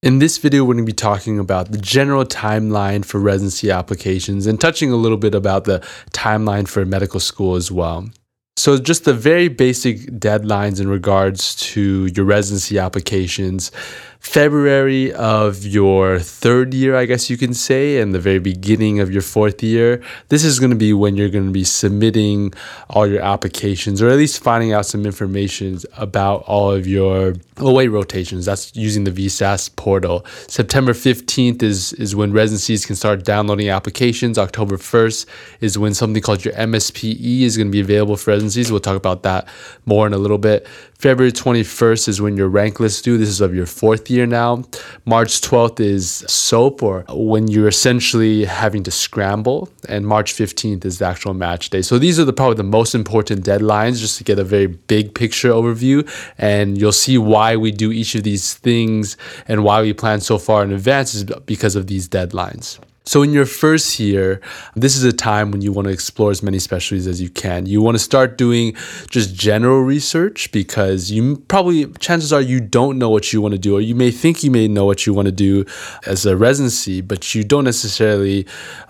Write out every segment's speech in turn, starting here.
In this video, we're going to be talking about the general timeline for residency applications and touching a little bit about the timeline for medical school as well. So, just the very basic deadlines in regards to your residency applications. February of your third year, I guess you can say, and the very beginning of your fourth year, this is going to be when you're going to be submitting all your applications or at least finding out some information about all of your away rotations. That's using the VSAS portal. September 15th is, is when residencies can start downloading applications. October 1st is when something called your MSPE is going to be available for residencies. We'll talk about that more in a little bit. February 21st is when your rank list due. This is of your fourth year now. March 12th is SOAP, or when you're essentially having to scramble. And March 15th is the actual match day. So these are the probably the most important deadlines just to get a very big picture overview. And you'll see why we do each of these things and why we plan so far in advance is because of these deadlines. So, in your first year, this is a time when you want to explore as many specialties as you can. You want to start doing just general research because you probably, chances are, you don't know what you want to do, or you may think you may know what you want to do as a residency, but you don't necessarily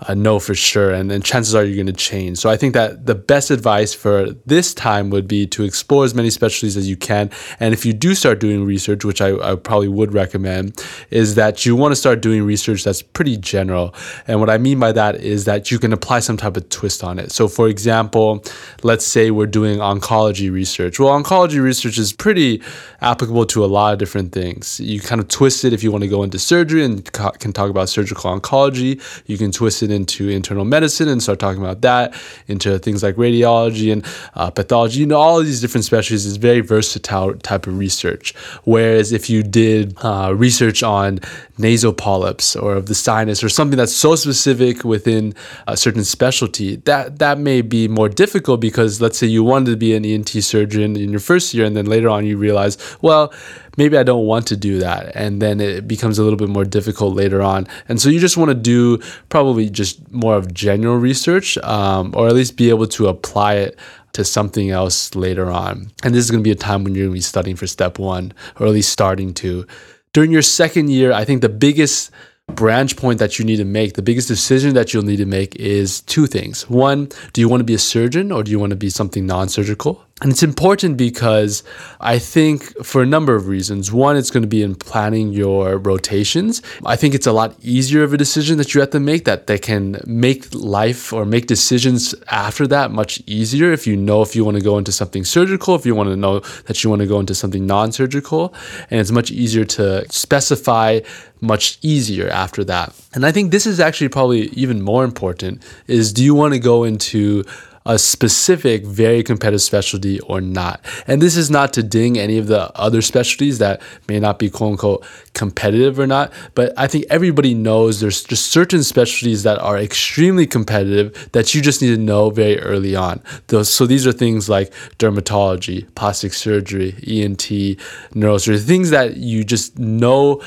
uh, know for sure. And chances are you're going to change. So, I think that the best advice for this time would be to explore as many specialties as you can. And if you do start doing research, which I, I probably would recommend, is that you want to start doing research that's pretty general. And what I mean by that is that you can apply some type of twist on it. So, for example, let's say we're doing oncology research. Well, oncology research is pretty applicable to a lot of different things. You kind of twist it if you want to go into surgery and can talk about surgical oncology. You can twist it into internal medicine and start talking about that, into things like radiology and uh, pathology. You know, all these different specialties is very versatile type of research. Whereas if you did uh, research on nasal polyps or of the sinus or something that's so specific within a certain specialty, that that may be more difficult because let's say you wanted to be an ENT surgeon in your first year and then later on you realize, well, maybe I don't want to do that. And then it becomes a little bit more difficult later on. And so you just want to do probably just more of general research um, or at least be able to apply it to something else later on. And this is going to be a time when you're going to be studying for step one or at least starting to. During your second year, I think the biggest branch point that you need to make, the biggest decision that you'll need to make is two things. One, do you want to be a surgeon or do you want to be something non surgical? And it's important because I think for a number of reasons. One, it's going to be in planning your rotations. I think it's a lot easier of a decision that you have to make that that can make life or make decisions after that much easier if you know if you want to go into something surgical, if you want to know that you want to go into something non-surgical, and it's much easier to specify much easier after that. And I think this is actually probably even more important is do you want to go into a specific, very competitive specialty or not. And this is not to ding any of the other specialties that may not be quote unquote competitive or not, but I think everybody knows there's just certain specialties that are extremely competitive that you just need to know very early on. So these are things like dermatology, plastic surgery, ENT, neurosurgery, things that you just know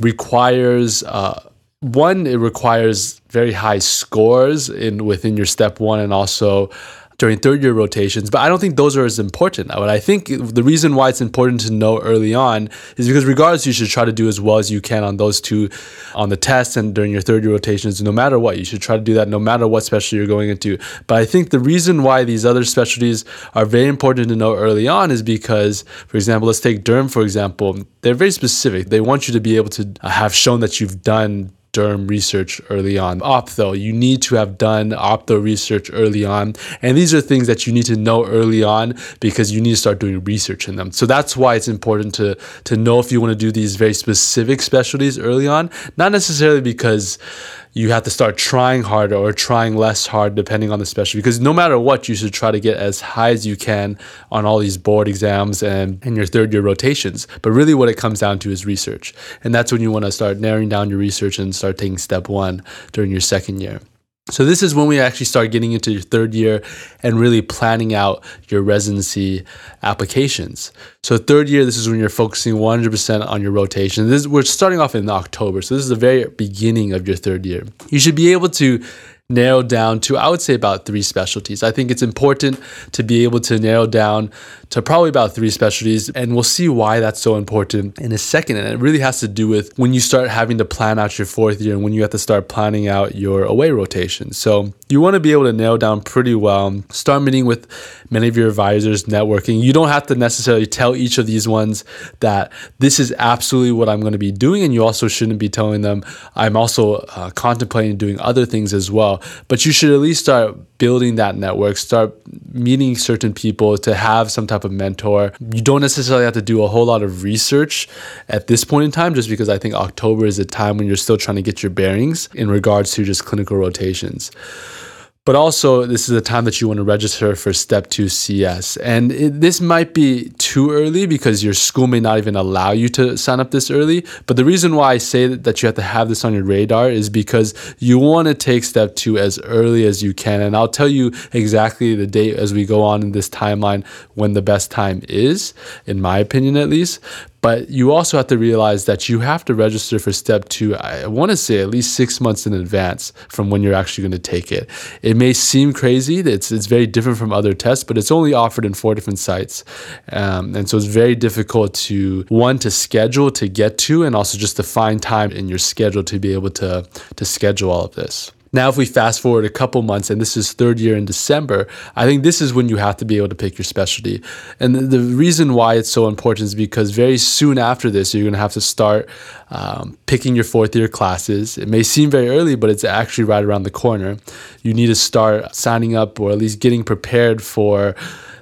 requires. Uh, one, it requires very high scores in within your step one and also during third year rotations, but I don't think those are as important. But I think the reason why it's important to know early on is because regardless, you should try to do as well as you can on those two, on the test and during your third year rotations. No matter what, you should try to do that no matter what specialty you're going into. But I think the reason why these other specialties are very important to know early on is because, for example, let's take derm for example. They're very specific. They want you to be able to have shown that you've done derm research early on. Ophtho, you need to have done ophtho research early on. And these are things that you need to know early on because you need to start doing research in them. So that's why it's important to, to know if you want to do these very specific specialties early on, not necessarily because you have to start trying harder or trying less hard depending on the specialty. Because no matter what you should try to get as high as you can on all these board exams and in your third year rotations. But really what it comes down to is research. And that's when you want to start narrowing down your research and start taking step one during your second year so this is when we actually start getting into your third year and really planning out your residency applications. So third year, this is when you're focusing 100% on your rotation. This we're starting off in October, so this is the very beginning of your third year. You should be able to narrow down to, I would say, about three specialties. I think it's important to be able to narrow down to probably about three specialties, and we'll see why that's so important in a second. And it really has to do with when you start having to plan out your fourth year and when you have to start planning out your away rotation. So you want to be able to nail down pretty well, start meeting with many of your advisors, networking. You don't have to necessarily tell each of these ones that this is absolutely what I'm going to be doing, and you also shouldn't be telling them I'm also uh, contemplating doing other things as well. But you should at least start building that network, start meeting certain people to have some type of mentor. You don't necessarily have to do a whole lot of research at this point in time, just because I think October is a time when you're still trying to get your bearings in regards to just clinical rotations. But also, this is the time that you want to register for Step 2 CS. And it, this might be too early because your school may not even allow you to sign up this early. But the reason why I say that you have to have this on your radar is because you want to take Step 2 as early as you can. And I'll tell you exactly the date as we go on in this timeline when the best time is, in my opinion at least. But you also have to realize that you have to register for step two, I want to say at least six months in advance from when you're actually going to take it. It may seem crazy, it's, it's very different from other tests, but it's only offered in four different sites. Um, and so it's very difficult to, one, to schedule to get to, and also just to find time in your schedule to be able to, to schedule all of this. Now, if we fast forward a couple months, and this is third year in December, I think this is when you have to be able to pick your specialty. And the, reason why it's so important is because very soon after this, you're going to have to start um, picking your fourth year classes. It may seem very early, but it's actually right around the corner. You need to start signing up or at least getting prepared for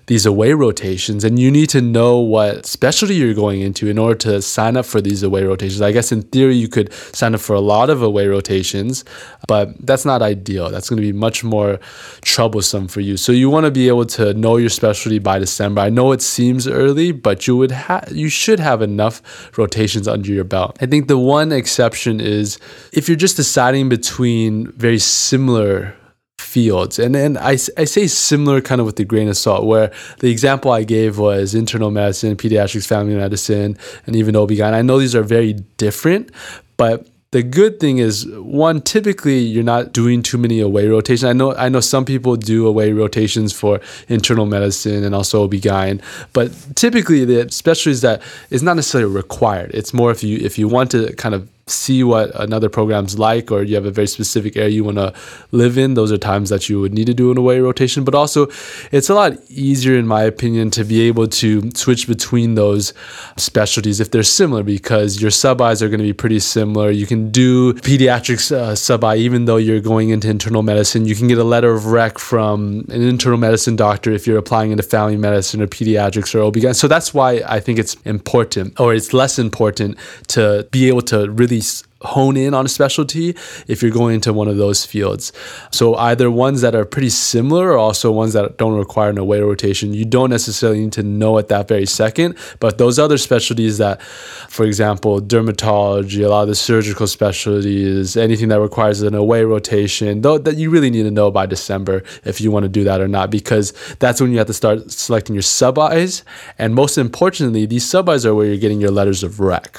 these away rotations and you need to know what specialty you're going into in order to sign up for these away rotations. I guess in theory you could sign up for a lot of away rotations, but that's not ideal. That's going to be much more troublesome for you. So you want to be able to know your specialty by December. I know it seems early, but you would have you should have enough rotations under your belt. I think the one exception is if you're just deciding between very similar fields. And then I, I say similar kind of with the grain of salt, where the example I gave was internal medicine, pediatrics, family medicine, and even OB-GYN. I know these are very different, but the good thing is one typically you're not doing too many away rotations. I know I know some people do away rotations for internal medicine and also OB-GYN, but typically the specialties that is not necessarily required. It's more if you if you want to kind of see what another program's like or you have a very specific area you want to live in those are times that you would need to do an away rotation. But also it's a lot easier in my opinion to be able to switch between those specialties if they're similar because your sub-Is are going to be pretty similar. You can do pediatrics uh, sub-I even though you're going into internal medicine. You can get a letter of rec from an internal medicine doctor if you're applying into family medicine or pediatrics or OB-GYN so that's why I think it's important or it's less important to be able to really really hone in on a specialty if you're going into one of those fields. So either ones that are pretty similar or also ones that don't require an away rotation. You don't necessarily need to know at that very second, but those other specialties that, for example, dermatology, a lot of the surgical specialties, anything that requires an away rotation, though that you really need to know by December if you want to do that or not, because that's when you have to start selecting your sub-Is. And most importantly, these sub-Is are where you're getting your letters of rec.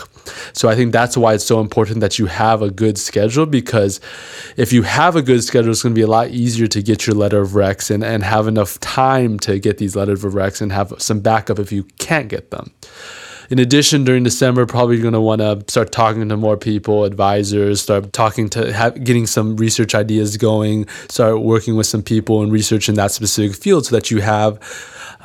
So I think that's why it's so important that you have a good schedule because if you have a good schedule, it's going to be a lot easier to get your letter of recs and, and have enough time to get these letters of recs and have some backup if you can't get them. In addition, during December, probably going to want to start talking to more people, advisors, start talking to have, getting some research ideas going, start working with some people and research in that specific field so that you have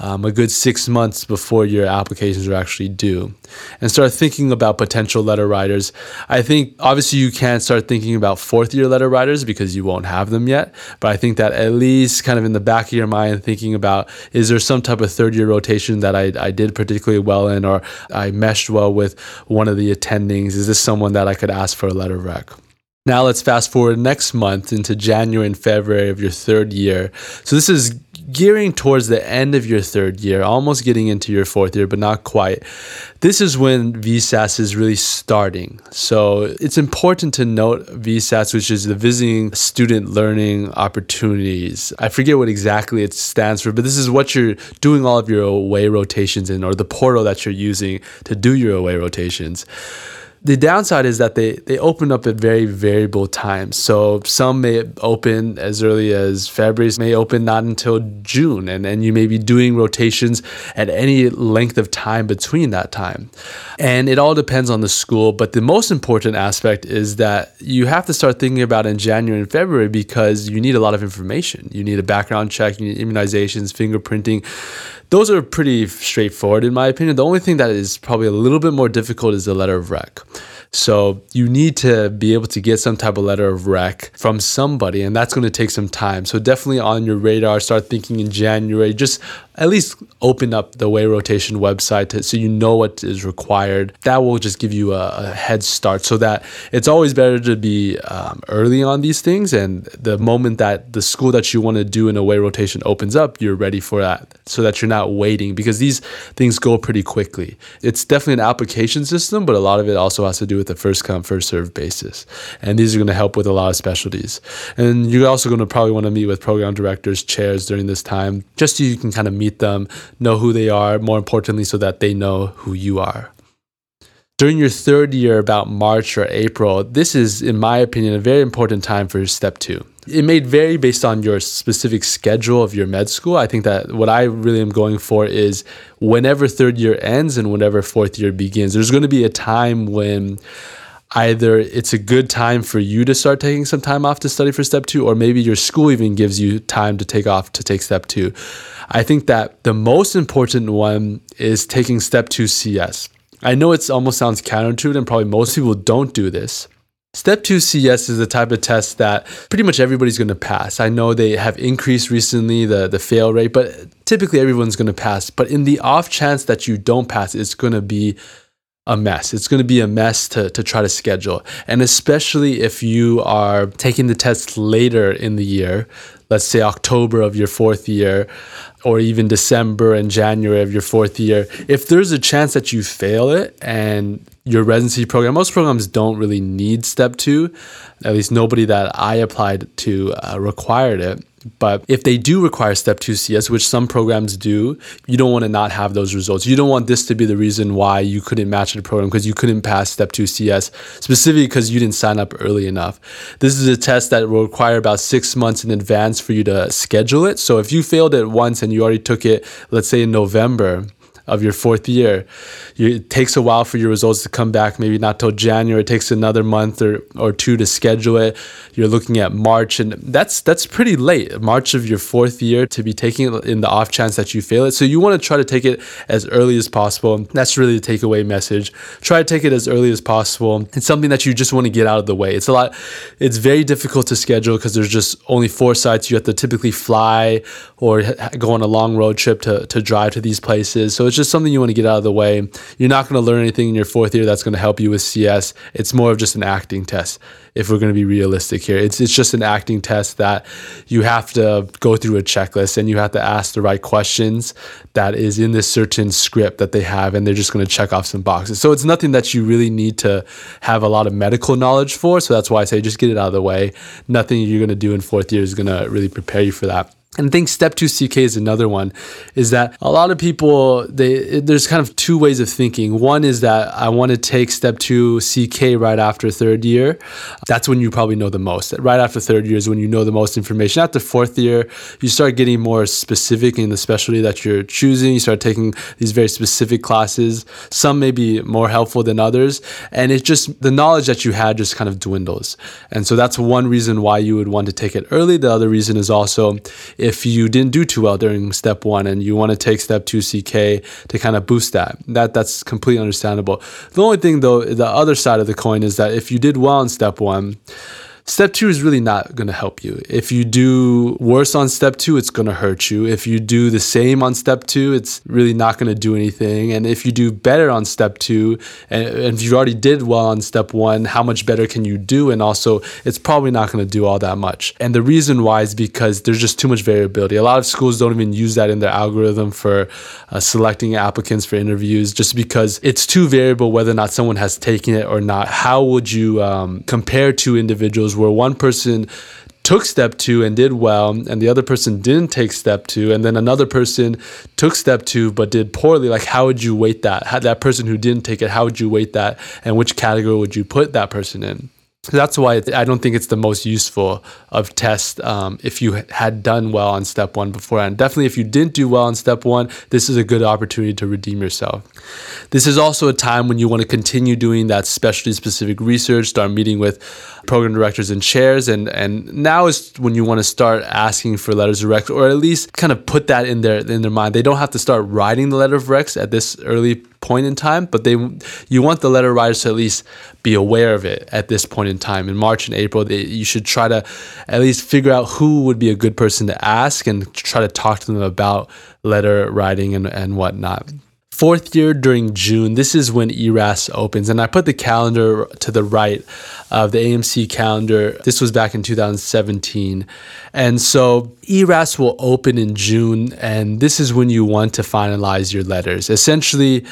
um, a good six months before your applications are actually due and start thinking about potential letter writers. I think obviously you can't start thinking about fourth year letter writers because you won't have them yet. But I think that at least kind of in the back of your mind, thinking about is there some type of third year rotation that I, I did particularly well in or I meshed well with one of the attendings? Is this someone that I could ask for a letter rec? Now let's fast forward next month into January and February of your third year. So this is gearing towards the end of your third year, almost getting into your fourth year, but not quite. This is when VSAS is really starting. So it's important to note VSAS, which is the Visiting Student Learning Opportunities. I forget what exactly it stands for, but this is what you're doing all of your away rotations in, or the portal that you're using to do your away rotations The downside is that they they open up at very variable times. So some may open as early as February, may open not until June, and, and you may be doing rotations at any length of time between that time. And it all depends on the school, but the most important aspect is that you have to start thinking about in January and February because you need a lot of information. You need a background check, you need immunizations, fingerprinting those are pretty straightforward in my opinion. The only thing that is probably a little bit more difficult is the letter of rec. So you need to be able to get some type of letter of rec from somebody, and that's going to take some time. So definitely on your radar, start thinking in January. Just at least open up the Way Rotation website to, so you know what is required. That will just give you a, a head start so that it's always better to be um, early on these things. And the moment that the school that you want to do in a Way Rotation opens up, you're ready for that so that you're not waiting because these things go pretty quickly. It's definitely an application system, but a lot of it also has to do with a first come, first serve basis. And these are going to help with a lot of specialties. And you're also going to probably want to meet with program directors, chairs during this time, just so you can kind of meet them, know who they are, more importantly, so that they know who you are. During your third year, about March or April, this is, in my opinion, a very important time for step two. It may vary based on your specific schedule of your med school. I think that what I really am going for is whenever third year ends and whenever fourth year begins, there's going to be a time when either it's a good time for you to start taking some time off to study for step two, or maybe your school even gives you time to take off to take step two. I think that the most important one is taking step two CS. I know it almost sounds counterintuitive, and probably most people don't do this. Step 2 CS is the type of test that pretty much everybody's going to pass. I know they have increased recently the, the fail rate, but typically everyone's going to pass. But in the off chance that you don't pass, it's going to be a mess. It's going to be a mess to, to try to schedule. And especially if you are taking the test later in the year, let's say October of your fourth year, or even December and January of your fourth year, if there's a chance that you fail it and your residency program, most programs don't really need step two. At least nobody that I applied to uh, required it. But if they do require step 2 CS, which some programs do, you don't want to not have those results. You don't want this to be the reason why you couldn't match the program because you couldn't pass step 2 CS, specifically because you didn't sign up early enough. This is a test that will require about six months in advance for you to schedule it. So if you failed it once and you already took it, let's say in November, of your fourth year. It takes a while for your results to come back, maybe not till January. It takes another month or, or two to schedule it. You're looking at March, and that's that's pretty late. March of your fourth year to be taking it in the off chance that you fail it. So you want to try to take it as early as possible. That's really the takeaway message. Try to take it as early as possible. It's something that you just want to get out of the way. It's a lot. It's very difficult to schedule because there's just only four sites. You have to typically fly or go on a long road trip to to drive to these places. So it's just something you want to get out of the way. You're not going to learn anything in your fourth year that's going to help you with CS. It's more of just an acting test. If we're going to be realistic here, it's it's just an acting test that you have to go through a checklist and you have to ask the right questions that is in this certain script that they have, and they're just going to check off some boxes. So it's nothing that you really need to have a lot of medical knowledge for. So that's why I say just get it out of the way. Nothing you're going to do in fourth year is going to really prepare you for that. And I think step two CK is another one, is that a lot of people they there's kind of two ways of thinking. One is that I want to take step two CK right after third year. That's when you probably know the most. Right after third year is when you know the most information. After fourth year, you start getting more specific in the specialty that you're choosing. You start taking these very specific classes. Some may be more helpful than others, and it's just the knowledge that you had just kind of dwindles. And so that's one reason why you would want to take it early. The other reason is also if you didn't do too well during step one and you want to take step two CK to kind of boost that. That that's completely understandable. The only thing though, the other side of the coin is that if you did well in step one, Step two is really not going to help you. If you do worse on step two, it's going to hurt you. If you do the same on step two, it's really not going to do anything. And if you do better on step two, and, if you already did well on step one, how much better can you do? And also, it's probably not going to do all that much. And the reason why is because there's just too much variability. A lot of schools don't even use that in their algorithm for uh, selecting applicants for interviews just because it's too variable whether or not someone has taken it or not. How would you um, compare two individuals? Where one person took step two and did well, and the other person didn't take step two, and then another person took step two but did poorly, like how would you weight that? How, that person who didn't take it, how would you weight that? And which category would you put that person in? that's why I don't think it's the most useful of test um, if you had done well on step one before. And definitely, if you didn't do well on step one, this is a good opportunity to redeem yourself. This is also a time when you want to continue doing that specialty specific research, start meeting with program directors and chairs, and and now is when you want to start asking for letters of rec, or at least kind of put that in their in their mind. They don't have to start writing the letter of recs at this early point in time, but they you want the letter writers to at least be aware of it at this point in time. In March and April, they, you should try to at least figure out who would be a good person to ask and try to talk to them about letter writing and, and whatnot fourth year during June, this is when ERAS opens. And I put the calendar to the right of the AAMC calendar. This was back in 2017. And so ERAS will open in June, and this is when you want to finalize your letters. Essentially,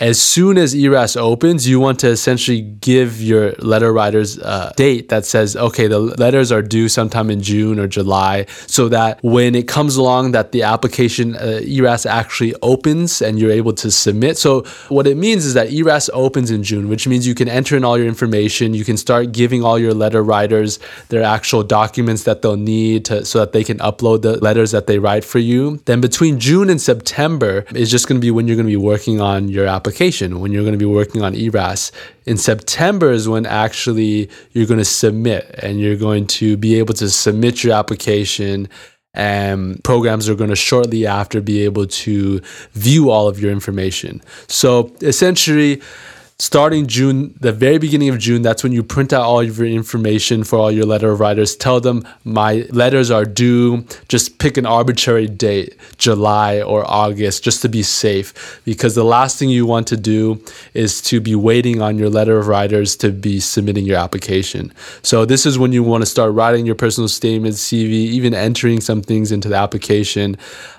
as soon as ERAS opens, you want to essentially give your letter writers a date that says, okay, the letters are due sometime in June or July, so that when it comes along that the application uh, ERAS actually opens and you're able to submit. So what it means is that ERAS opens in June, which means you can enter in all your information, you can start giving all your letter writers their actual documents that they'll need to, so that they can upload the letters that they write for you. Then between June and September is just going to be when you're going to be working on your application application, when you're going to be working on ERAS. In September is when actually you're going to submit and you're going to be able to submit your application and programs are going to shortly after be able to view all of your information. So essentially, starting June, the very beginning of June, that's when you print out all of your information for all your letter writers. Tell them my letters are due. Just pick an arbitrary date, July or August, just to be safe. Because the last thing you want to do is to be waiting on your letter of writers to be submitting your application. So this is when you want to start writing your personal statement, CV, even entering some things into the application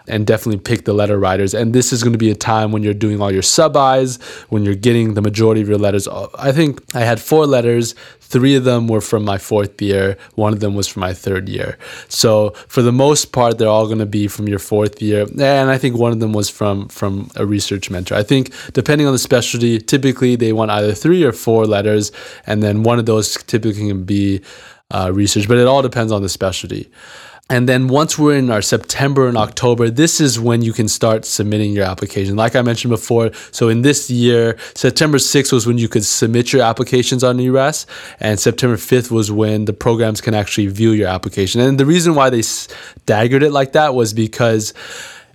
and definitely pick the letter writers. And this is going to be a time when you're doing all your sub-Is, when you're getting the majority of your letters. I think I had four letters. Three of them were from my fourth year. One of them was from my third year. So for the most part, they're all going to be from your fourth year. And I think one of them was from from a research mentor. I think depending on the specialty, typically they want either three or four letters, and then one of those typically can be uh, research. But it all depends on the specialty. And then once we're in our September and October, this is when you can start submitting your application. Like I mentioned before, so in this year, September 6th was when you could submit your applications on ERAS, and September 5th was when the programs can actually view your application. And the reason why they staggered it like that was because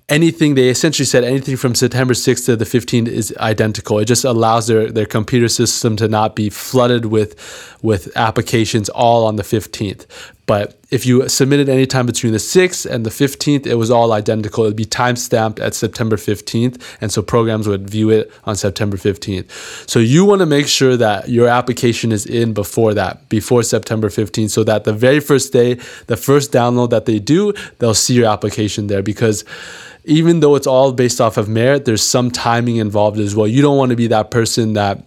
anything they essentially said anything from September 6th to the 15th is identical. It just allows their, their computer system to not be flooded with with applications all on the 15th. But if you submitted any time between the 6th and the 15th, it was all identical. It would be time stamped at September 15th. And so programs would view it on September 15th. So you want to make sure that your application is in before that, before September 15th, so that the very first day, the first download that they do, they'll see your application there because even though it's all based off of merit, there's some timing involved as well. You don't want to be that person that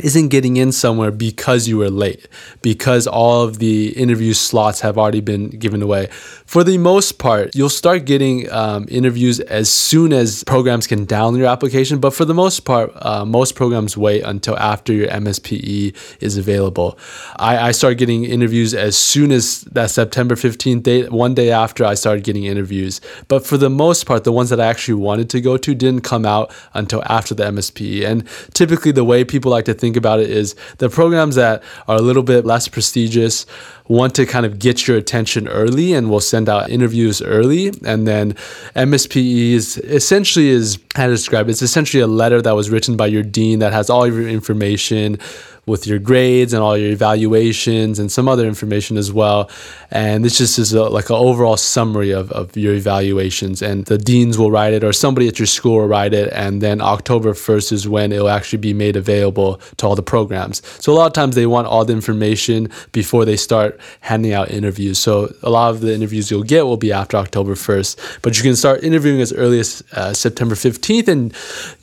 isn't getting in somewhere because you were late, because all of the interview slots have already been given away. For the most part, you'll start getting um, interviews as soon as programs can download your application, but for the most part, uh, most programs wait until after your MSPE is available. I, I started getting interviews as soon as that September 15th date, one day after I started getting interviews. But for the most part, the ones that I actually wanted to go to didn't come out until after the MSPE. And typically, the way people like to think about it is the programs that are a little bit less prestigious want to kind of get your attention early and will send out interviews early. And then MSPE is essentially is how to describe it. It's essentially a letter that was written by your dean that has all your information with your grades and all your evaluations and some other information as well. And this just is a, like an overall summary of, of your evaluations. And the deans will write it or somebody at your school will write it. And then October 1st is when it will actually be made available to all the programs. So a lot of times they want all the information before they start handing out interviews. So a lot of the interviews you'll get will be after October 1st. But you can start interviewing as early as uh, September 15th and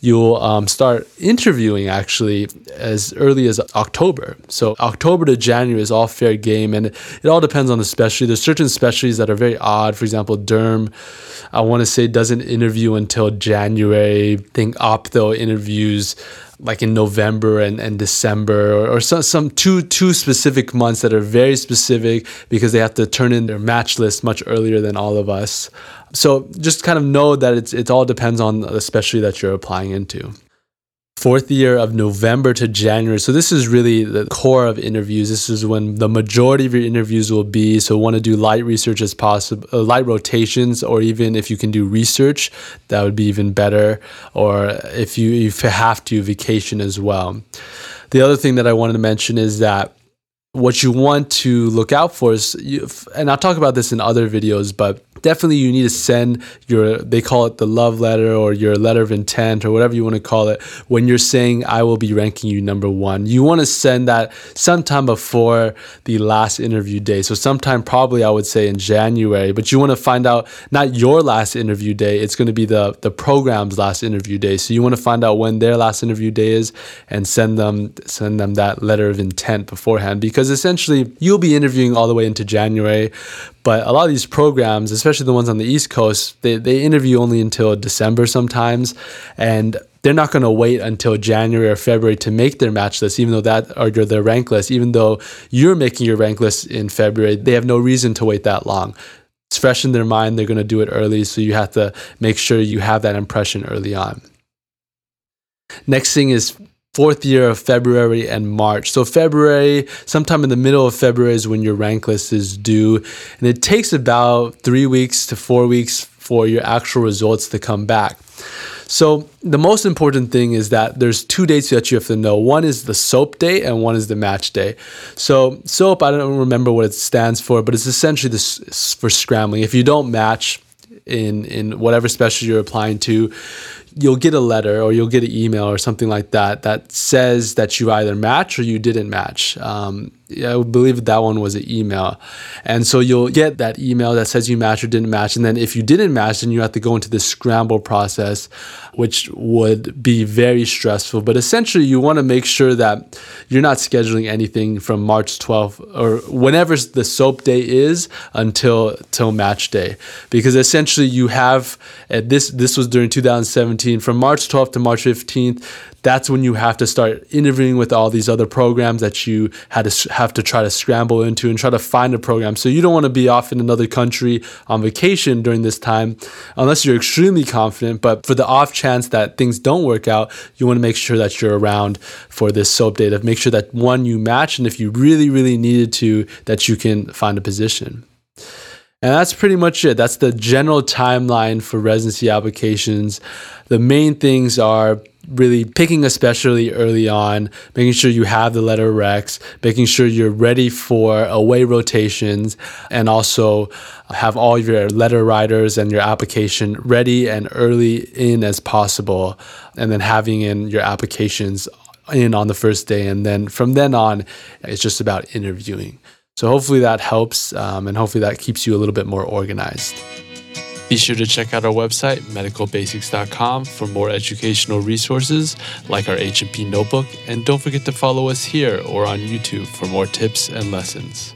you'll um, start interviewing actually as early as October. So October to January is all fair game, and it, all depends on the specialty. There's certain specialties that are very odd. For example, derm, I want to say doesn't interview until January. I think ophtho interviews like in November and, and December or, or some, some two two specific months that are very specific because they have to turn in their match list much earlier than all of us. So just kind of know that it's it all depends on the specialty that you're applying into fourth year of November to January. So this is really the core of interviews. This is when the majority of your interviews will be. So want to do light research as possible, uh, light rotations, or even if you can do research, that would be even better. Or if you if you have to vacation as well. The other thing that I wanted to mention is that what you want to look out for is, you, and I'll talk about this in other videos, but definitely you need to send your they call it the love letter or your letter of intent or whatever you want to call it when you're saying i will be ranking you number one. You want to send that sometime before the last interview day. So sometime probably i would say in january but you want to find out not your last interview day it's going to be the the program's last interview day. So you want to find out when their last interview day is and send them send them that letter of intent beforehand because essentially you'll be interviewing all the way into january but a lot of these programs, especially the ones on the East Coast, they, they interview only until December sometimes. And they're not going to wait until January or February to make their match list, even though that or their rank list, even though you're making your rank list in February, they have no reason to wait that long. It's fresh in their mind. They're going to do it early. So you have to make sure you have that impression early on. Next thing is fourth year of February and March. So February, sometime in the middle of February is when your rank list is due, and it takes about three weeks to four weeks for your actual results to come back. So the most important thing is that there's two dates that you have to know. One is the SOAP date and one is the match day. So SOAP, I don't remember what it stands for, but it's essentially this for scrambling. If you don't match in in whatever special you're applying to, you'll get a letter or you'll get an email or something like that that says that you either match or you didn't match. Um, I believe that one was an email. And so you'll get that email that says you match or didn't match. And then if you didn't match, then you have to go into the scramble process, which would be very stressful. But essentially, you want to make sure that you're not scheduling anything from March 12th or whenever the SOAP day is until till match day. Because essentially, you have this, this was during 2017, from March 12th to March 15th that's when you have to start interviewing with all these other programs that you had to have to try to scramble into and try to find a program. So you don't want to be off in another country on vacation during this time unless you're extremely confident. But for the off chance that things don't work out, you want to make sure that you're around for this SOAP data. Make sure that one you match, and if you really, really needed to, that you can find a position. And that's pretty much it. That's the general timeline for residency applications. The main things are really picking especially early on, making sure you have the letter recs, making sure you're ready for away rotations, and also have all your letter writers and your application ready and early in as possible, and then having in your applications in on the first day. And then from then on, it's just about interviewing. So hopefully that helps, um, and hopefully that keeps you a little bit more organized. Be sure to check out our website, medicalbasics.com, for more educational resources like our H&P notebook, and don't forget to follow us here or on YouTube for more tips and lessons.